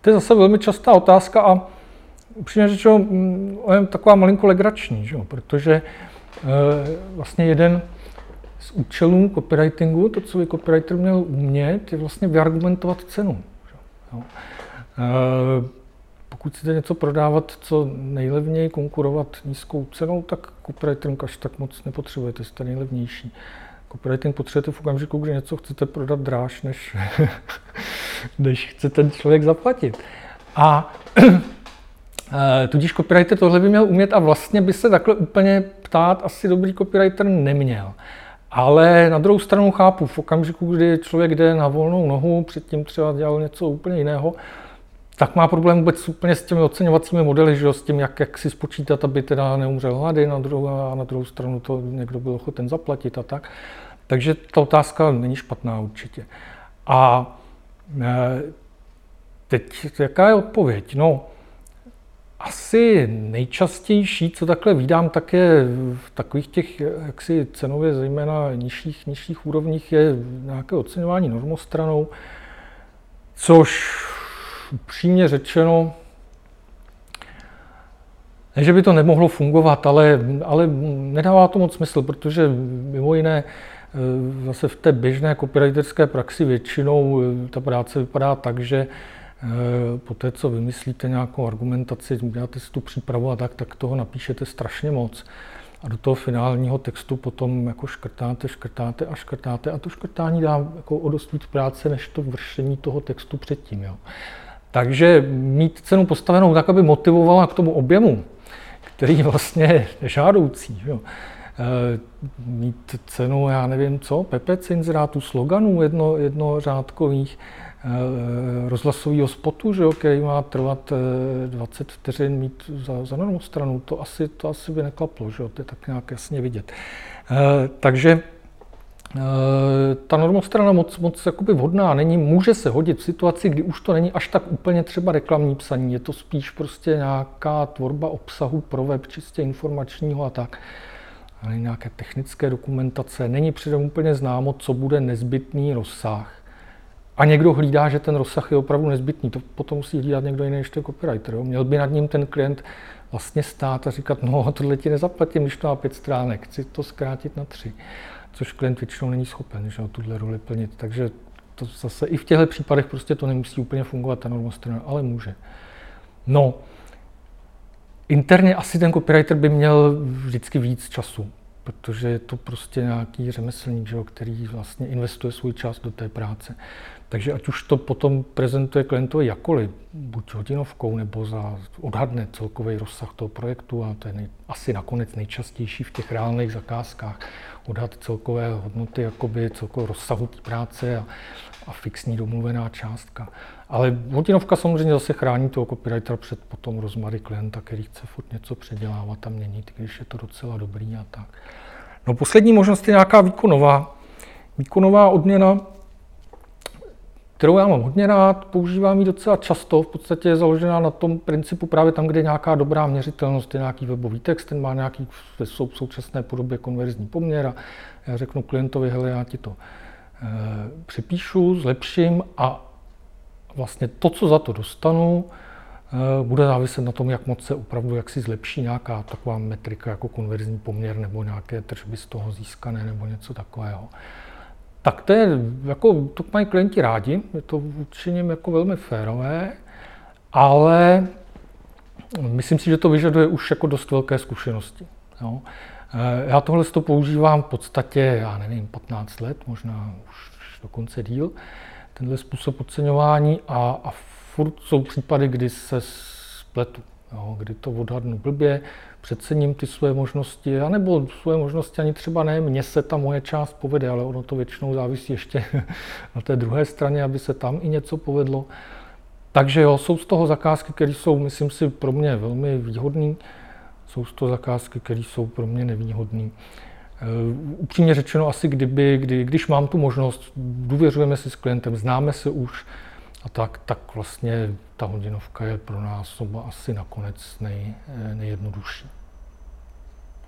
To je zase velmi častá otázka a upřímně řečeno, mm, je taková malinko legrační, že? protože e, vlastně jeden z účelů copywritingu, to, co by copywriter měl umět, je vlastně vyargumentovat cenu. Jo? E, pokud chcete něco prodávat co nejlevněji, konkurovat nízkou cenou, tak copywriting až tak moc nepotřebujete, jste nejlevnější. Copywriting potřebujete v okamžiku, kdy něco chcete prodat dráž, než, než chce ten člověk zaplatit. A eh, tudíž copywriter tohle by měl umět a vlastně by se takhle úplně ptát asi dobrý copywriter neměl. Ale na druhou stranu chápu, v okamžiku, kdy člověk jde na volnou nohu, předtím třeba dělal něco úplně jiného, tak má problém vůbec úplně s těmi oceňovacími modely, že jo, s tím, jak, jak si spočítat, aby teda neumřel hlady, na druhou, a na druhou stranu to někdo byl ochoten zaplatit a tak. Takže ta otázka není špatná určitě. A teď jaká je odpověď? No, asi nejčastější, co takhle vídám, tak je v takových těch jaksi cenově zejména nižších, nižších úrovních je nějaké oceňování normostranou, což upřímně řečeno, ne, že by to nemohlo fungovat, ale, ale nedává to moc smysl, protože mimo jiné eh, zase v té běžné copywriterské praxi většinou eh, ta práce vypadá tak, že eh, po té, co vymyslíte nějakou argumentaci, uděláte si tu přípravu a tak, tak toho napíšete strašně moc. A do toho finálního textu potom jako škrtáte, škrtáte a škrtáte a to škrtání dá jako o dost víc práce, než to vršení toho textu předtím. Jo. Takže mít cenu postavenou tak, aby motivovala k tomu objemu, který vlastně je žádoucí. Jo. E, mít cenu, já nevím co, PPC inzerátů, sloganů jedno, jednořádkových, e, rozhlasového spotu, že jo, který má trvat 20 e, vteřin, mít za, za stranu, to asi, to asi by neklaplo, že jo, to je tak nějak jasně vidět. Takže Eh, ta normostrana moc, moc jakoby vhodná není, může se hodit v situaci, kdy už to není až tak úplně třeba reklamní psaní, je to spíš prostě nějaká tvorba obsahu pro web, čistě informačního a tak. Ale nějaké technické dokumentace, není předem úplně známo, co bude nezbytný rozsah. A někdo hlídá, že ten rozsah je opravdu nezbytný. To potom musí hlídat někdo jiný než ten copywriter. Jo? Měl by nad ním ten klient vlastně stát a říkat, no tohle ti nezaplatím, když to má pět stránek, chci to zkrátit na tři což klient většinou není schopen, že tuhle roli plnit. Takže to zase i v těchto případech prostě to nemusí úplně fungovat ta normostrana, ale může. No, interně asi ten copywriter by měl vždycky víc času, protože je to prostě nějaký řemeslník, že který vlastně investuje svůj čas do té práce. Takže ať už to potom prezentuje klientovi jakoliv, buď hodinovkou nebo za odhadne celkový rozsah toho projektu a to je nej, asi nakonec nejčastější v těch reálných zakázkách, odhad celkové hodnoty, jakoby celkového rozsahu práce a, a fixní domluvená částka. Ale hodinovka samozřejmě zase chrání toho copywritera před potom rozmary klienta, který chce furt něco předělávat a měnit, když je to docela dobrý a tak. No poslední možnost je nějaká výkonová. Výkonová odměna, kterou já mám hodně rád, používám ji docela často, v podstatě je založená na tom principu právě tam, kde je nějaká dobrá měřitelnost, je nějaký webový text, ten má nějaký v současné podobě konverzní poměr a já řeknu klientovi, hele, já ti to e, připíšu, zlepším a vlastně to, co za to dostanu, e, bude záviset na tom, jak moc se opravdu jak si zlepší nějaká taková metrika jako konverzní poměr nebo nějaké tržby z toho získané nebo něco takového. Tak to je, jako, to mají klienti rádi, je to vůči jako velmi férové, ale myslím si, že to vyžaduje už jako dost velké zkušenosti. Jo. Eh, já tohle to používám v podstatě, já nevím, 15 let, možná už dokonce díl, tenhle způsob oceňování a, a furt jsou případy, kdy se spletu, jo, kdy to odhadnu blbě, přecením ty své možnosti, anebo své možnosti ani třeba ne, mně se ta moje část povede, ale ono to většinou závisí ještě na té druhé straně, aby se tam i něco povedlo. Takže jo, jsou z toho zakázky, které jsou, myslím si, pro mě velmi výhodné, jsou z toho zakázky, které jsou pro mě nevýhodné. Uh, upřímně řečeno, asi kdyby, kdy, když mám tu možnost, důvěřujeme si s klientem, známe se už, a tak, tak vlastně ta hodinovka je pro nás oba asi nakonec nej, nejjednodušší.